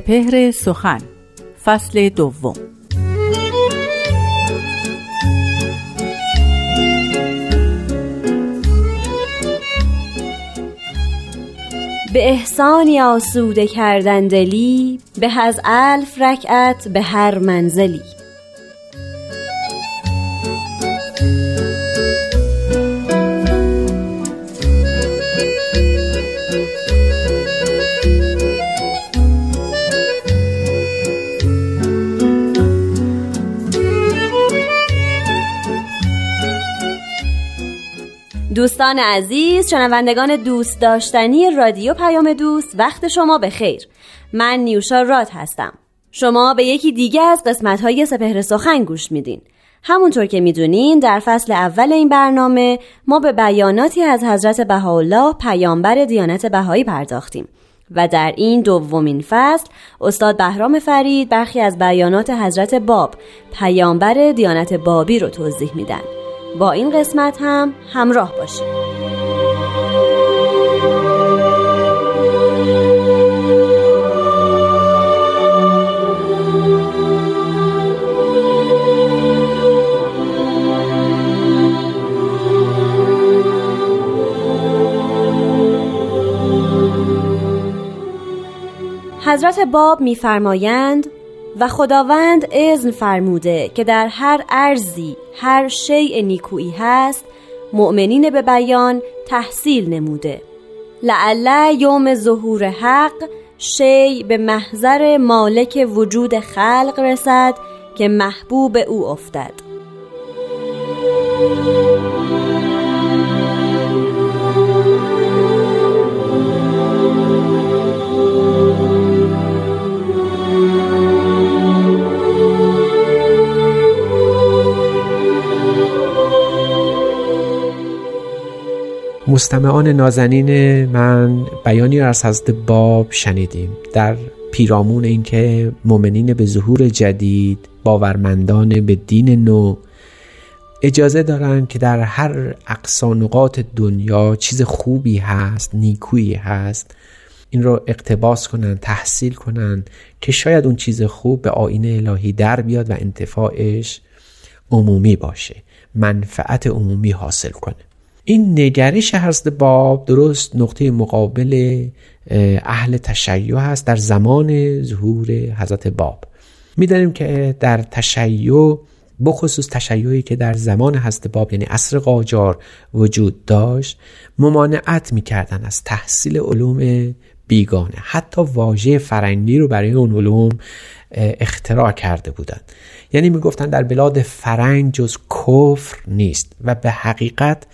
سپهر سخن فصل دوم. به احسانی آسوده کردن دلی به از الف رکعت به هر منزلی. دوستان عزیز شنوندگان دوست داشتنی رادیو پیام دوست وقت شما به خیر. من نیوشا راد هستم. شما به یکی دیگه از قسمت های سپهر سخن گوش میدین. همونطور که می‌دونین در فصل اول این برنامه ما به بیاناتی از حضرت بهاءالله پیامبر دیانت بهایی پرداختیم و در این دومین فصل استاد بهرام فرید برخی از بیانات حضرت باب پیامبر دیانت بابی رو توضیح میدن. با این قسمت هم همراه باشید. حضرت باب میفرمایند و خداوند اذن فرموده که در هر ارزی هر شیء نیکویی هست مؤمنین به بیان تحصیل نموده. لعله یوم ظهور حق شی به محضر مالک وجود خلق رسد که محبوب او افتد. مستمعان نازنین من بیانی را از حضرت باب شنیدیم. در پیرامون اینکه مؤمنین به ظهور جدید باورمندان به دین نو اجازه دارند که در هر اقصانقات دنیا چیز خوبی هست نیکویی هست این رو اقتباس کنند تحصیل کنند که شاید اون چیز خوب به آین الهی در بیاد و انتفاعش عمومی باشه منفعت عمومی حاصل کنه. این نگرش حضرت باب درست نقطه مقابل اهل تشیع هست در زمان ظهور حضرت باب. می‌دانیم که در تشیع بخصوص تشیعی که در زمان حضرت باب یعنی عصر قاجار وجود داشت ممانعت می‌کردن از تحصیل علوم بیگانه. حتی واژه فرنگی رو برای اون علوم اختراع کرده بودند. یعنی می‌گفتن در بلاد فرنگ جز کفر نیست و به حقیقت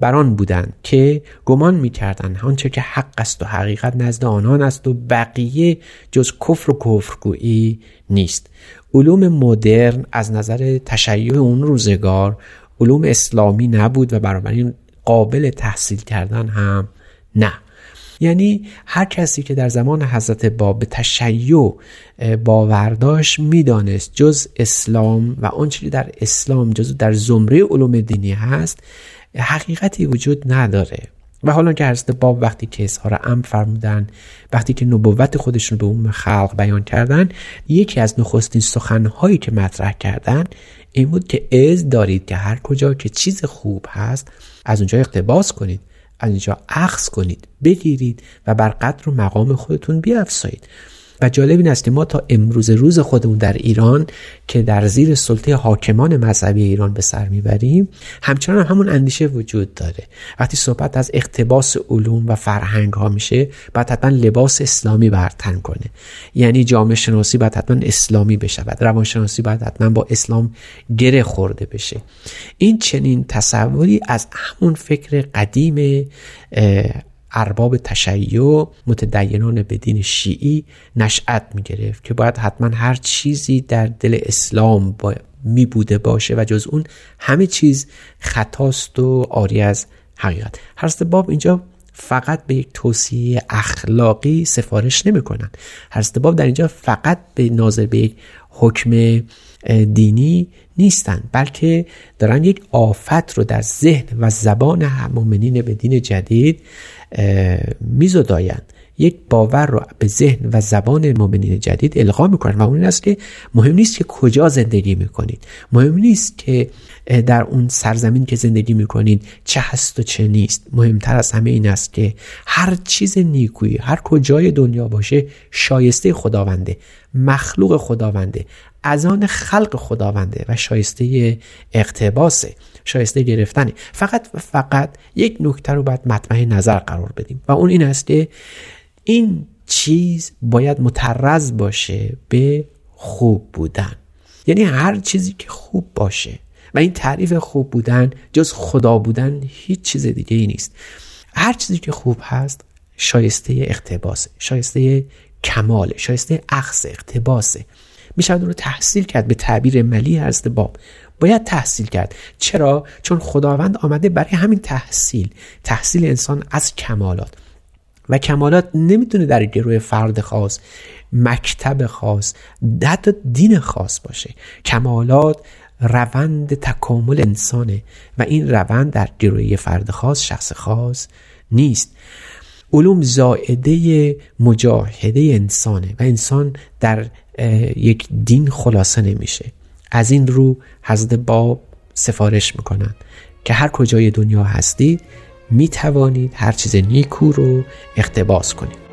بران بودند که گمان می‌کردند آنچه که حق است و حقیقت نزد آنان است و بقیه جز کفر و کفرگویی نیست. علوم مدرن از نظر تشیع اون روزگار علوم اسلامی نبود و بنابراین قابل تحصیل کردن هم نه. یعنی هر کسی که در زمان حضرت باب به تشیع باور داشت می‌دانست جز اسلام و آنچه در اسلام جز در زمره علوم دینی هست حقیقتی وجود نداره. و حالا که حضرت باب وقتی که اظهار ام فرمودن وقتی که نبوت خودشون به اون خلق بیان کردن یکی از نخستین سخنهایی که مطرح کردن این بود که از دارید که هر کجا که چیز خوب هست از اونجا اقتباس کنید از اینجا اخذ کنید بگیرید و بر قدر و مقام خودتون بیافزایید و جالب این است که ما تا امروز روز خودمون در ایران که در زیر سلطه حاکمان مذهبی ایران به سر می‌بریم همچنان همون اندیشه وجود داره. وقتی صحبت از اقتباس علوم و فرهنگ ها میشه باید حتما لباس اسلامی برتن کنه. یعنی جامعه شناسی باید حتما اسلامی بشود. روانشناسی باید حتما با اسلام گره خورده بشه. این چنین تصوری از همون فکر قدیم ارباب تشیع متدینان به دین شیعی نشأت می گرفت که باید حتما هر چیزی در دل اسلام با می بوده باشه و جز اون همه چیز خطاست و آری از حقیقت. هر باب اینجا فقط به یک توصیه اخلاقی سفارش نمی کنن هر باب در اینجا فقط به ناظر به یک حکم دینی نیستند بلکه دارن یک آفت رو در ذهن و زبان مؤمنین به دین جدید میزدایند. یک باور رو به ذهن و زبان مؤمنین جدید القا می‌کنن و اون این است که مهم نیست که کجا زندگی می‌کنید. مهم نیست که در اون سرزمین که زندگی می‌کنید چه هست و چه نیست. مهمتر از همه این است که هر چیز نیکویی هر کجای دنیا باشه شایسته خداونده مخلوق خداونده از آن خلق خداونده و شایسته اقتباسه شایسته گرفتنه. فقط فقط یک نکته رو باید مطمع نظر قرار بدیم و اون این است که این چیز باید مترز باشه به خوب بودن. یعنی هر چیزی که خوب باشه. و این تعریف خوب بودن جز خدا بودن هیچ چیز دیگه ای نیست. هر چیزی که خوب هست شایسته اقتباسه شایسته کماله شایسته اخص اقتباسه. میشه رو تحصیل کرد به تعبیر ملی از باب. باید تحصیل کرد. چرا؟ چون خداوند آمده برای همین تحصیل. تحصیل انسان از کمالات. و کمالات نمی‌تونه در گروه فرد خاص مکتب خاص حتی دین خاص باشه. کمالات روند تکامل انسانه و این روند در گروه فرد خاص شخص خاص نیست. علوم زائده مجاهده انسانه و انسان در یک دین خلاصه نمیشه. از این رو حضرت باب سفارش می‌کنند که هر کجای دنیا هستید می توانید هر چیز نیکو رو اقتباس کنید.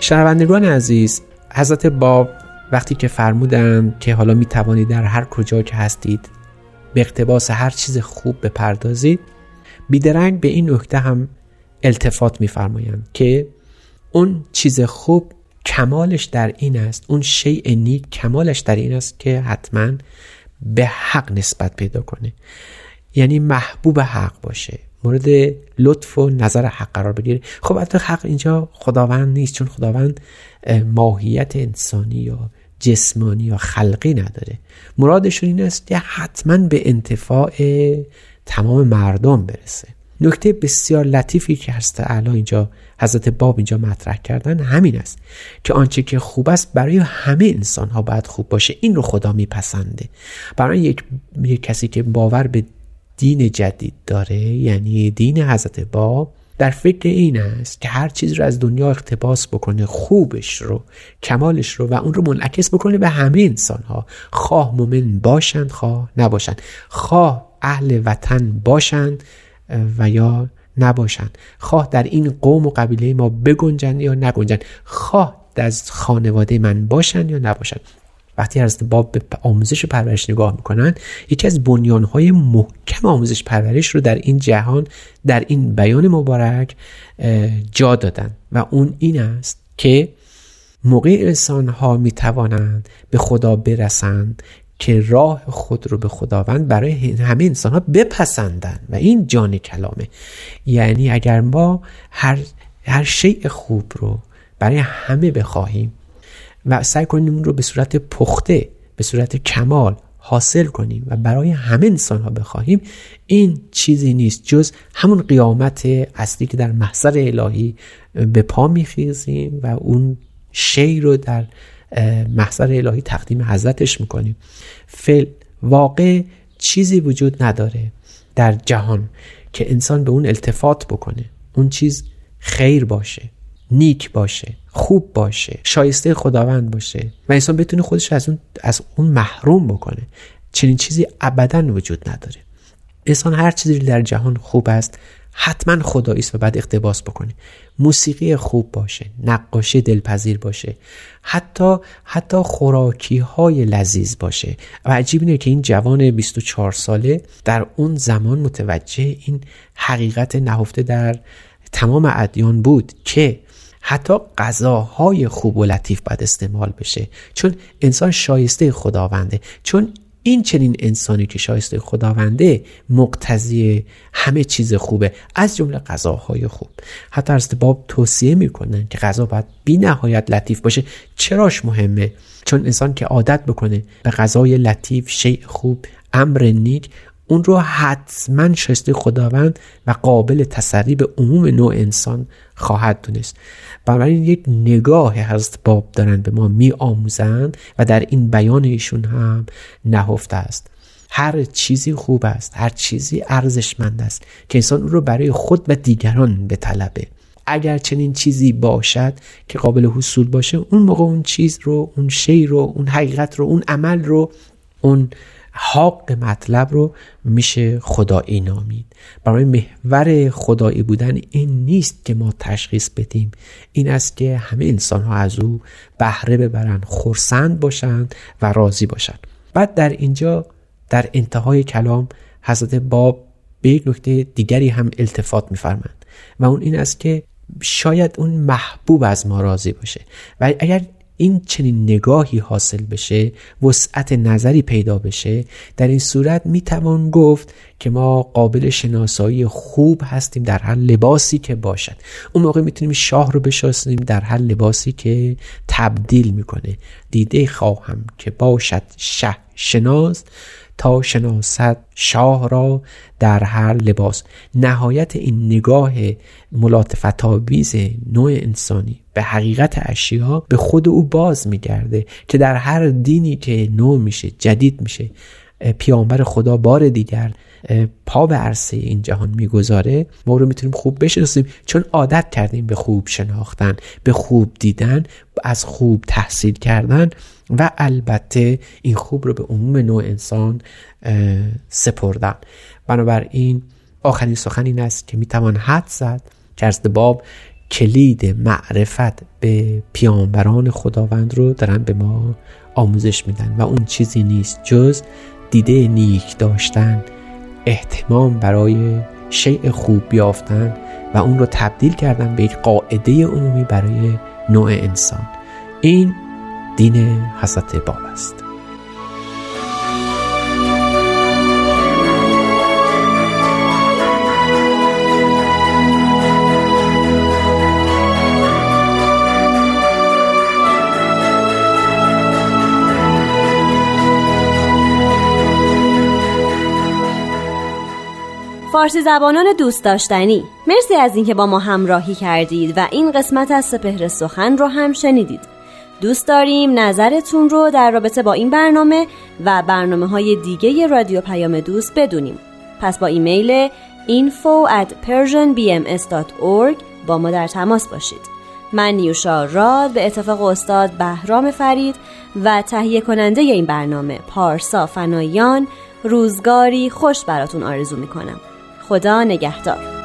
شنوندگان عزیز حضرت باب وقتی که فرمودند که حالا می توانید در هر کجا که هستید به اقتباس هر چیز خوب بپردازید بیدرنگ به این نکته هم التفات میفرمایند که اون چیز خوب کمالش در این است اون شیء نیک کمالش در این است که حتما به حق نسبت پیدا کنه. یعنی محبوب حق باشه مورد لطف و نظر حق قرار بگیره. خب البته حق اینجا خداوند نیست چون خداوند ماهیت انسانی یا جسمانی یا خلقی نداره. مرادشون این است که حتما به انتفاع تمام مردم برسه. نکته بسیار لطیفی که هست اعلی اینجا حضرت باب اینجا مطرح کردن همین است که آنچه که خوب است برای همه انسان ها باید خوب باشه. این رو خدا میپسنده. برای یک, یک کسی که باور به دین جدید داره یعنی دین حضرت باب در فکر این است که هر چیز رو از دنیا اقتباس بکنه خوبش رو کمالش رو و اون رو منعکس بکنه به همه انسان ها خواه مومن باشند خواه نباشند. خواه اهل وطن باشند و یا نباشند. خواه در این قوم و قبیله ما بگنجند یا نگنجند. خواه از خانواده من باشند یا نباشند. وقتی از باب به آموزش پرورش نگاه می‌کنن یکی از بنیانهای محکم آموزش پرورش رو در این جهان در این بیان مبارک جا دادن و اون این است که موقع انسان ها می توانند به خدا برسند که راه خود رو به خداوند برای همه انسان ها بپسندن و این جان کلامه. یعنی اگر ما هر, هر شیء خوب رو برای همه بخواهیم و سعی کنیم اون رو به صورت پخته به صورت کمال حاصل کنیم و برای همه انسان ها بخواهیم. این چیزی نیست. جز همون قیامت اصلی که در محضر الهی به پا میخیزیم و اون شی رو در محضر الهی تقدیم حضرتش می‌کنیم. فل واقع چیزی وجود نداره در جهان که انسان به اون التفات بکنه. اون چیز خیر باشه. نیک باشه خوب باشه شایسته خداوند باشه و انسان بتونه خودش از اون از اون محروم بکنه. چنین چیزی ابدا وجود نداره. انسان هر چیزی در جهان خوب است حتما خدایی است و بعد اقتباس بکنه. موسیقی خوب باشه نقاشی دلپذیر باشه حتی حتی خوراکی های لذیذ باشه. و عجیب اینه که این جوان 24 ساله در اون زمان متوجه این حقیقت نهفته در تمام ادیان بود که حتی غذاهای خوب و لطیف باید استعمال بشه. چون انسان شایسته خداونده. چون این چنین انسانی که شایسته خداونده مقتضی همه چیز خوبه. از جمله غذاهای خوب. حتی باب توصیه می‌کنن که غذا باید بی نهایت لطیف باشه. چراش مهمه؟ چون انسان که عادت بکنه به غذای لطیف شیء خوب امر نیک اون رو حتما شایسته خداوند و قابل تسری به عموم نوع انسان خواهد دونست. بنابراین یک نگاه حضرت باب دارن به ما می آموزند و در این بیان ایشون هم نهفته است. هر چیزی خوب است هر چیزی ارزشمند است که انسان اون رو برای خود و دیگران به طلبه اگر چنین چیزی باشد که قابل حصول باشه اون موقع اون چیز رو اون شی رو اون حقیقت رو اون عمل رو اون حق مطلب رو میشه خدایی نامید. برای محور خدایی بودن این نیست که ما تشخیص بدیم. این است که همه انسان ها از او بهره ببرند خورسند باشند و راضی باشند. بعد در اینجا در انتهای کلام حضرت باب به یک نکته دیگری هم التفات میفرمند و اون این است که شاید اون محبوب از ما راضی باشه. و اگر این چنین نگاهی حاصل بشه وسعت نظری پیدا بشه در این صورت می‌توان گفت که ما قابل شناسایی خوب هستیم در هر لباسی که باشد. اون موقع می‌تونیم شاه رو بشناسیم در هر لباسی که تبدیل می‌کنه. دیده خواهم که باشد شه. شناس تا شناست شاه را در هر لباس. نهایت این نگاه ملاطفت آویز نوع انسانی به حقیقت اشیا به خود او باز میگرده که در هر دینی که نو میشه جدید میشه پیامبر خدا بار دیگر پا به عرصه این جهان می‌گذاره ما رو می‌تونیم خوب بشناسیم. چون عادت کردیم به خوب شناختن به خوب دیدن از خوب تحصیل کردن و البته این خوب رو به عموم نوع انسان سپردن. بنابراین آخرین سخن این است که می‌توان حد زد که باب کلید معرفت به پیامبران خداوند رو دارن به ما آموزش میدن. و اون چیزی نیست جز دیده نیک داشتن احتمام برای شیء خوب بیافتن و اون رو تبدیل کردن به یک قاعده عمومی برای نوع انسان. این دین حضرت باب است فارسی زبانان دوست داشتنی. مرسی از اینکه با ما همراهی کردید و این قسمت از سپهر سخن رو هم شنیدید. دوست داریم نظرتون رو در رابطه با این برنامه و برنامه های دیگه رادیو پیام دوست بدونیم. پس با ایمیل info at persianbms.org با ما در تماس باشید. من نیوشا راد به اتفاق استاد بهرام فرید و تهیه کننده این برنامه پارسا فنایان روزگاری خوش براتون آرزو می‌کنم. خدا نگهدار.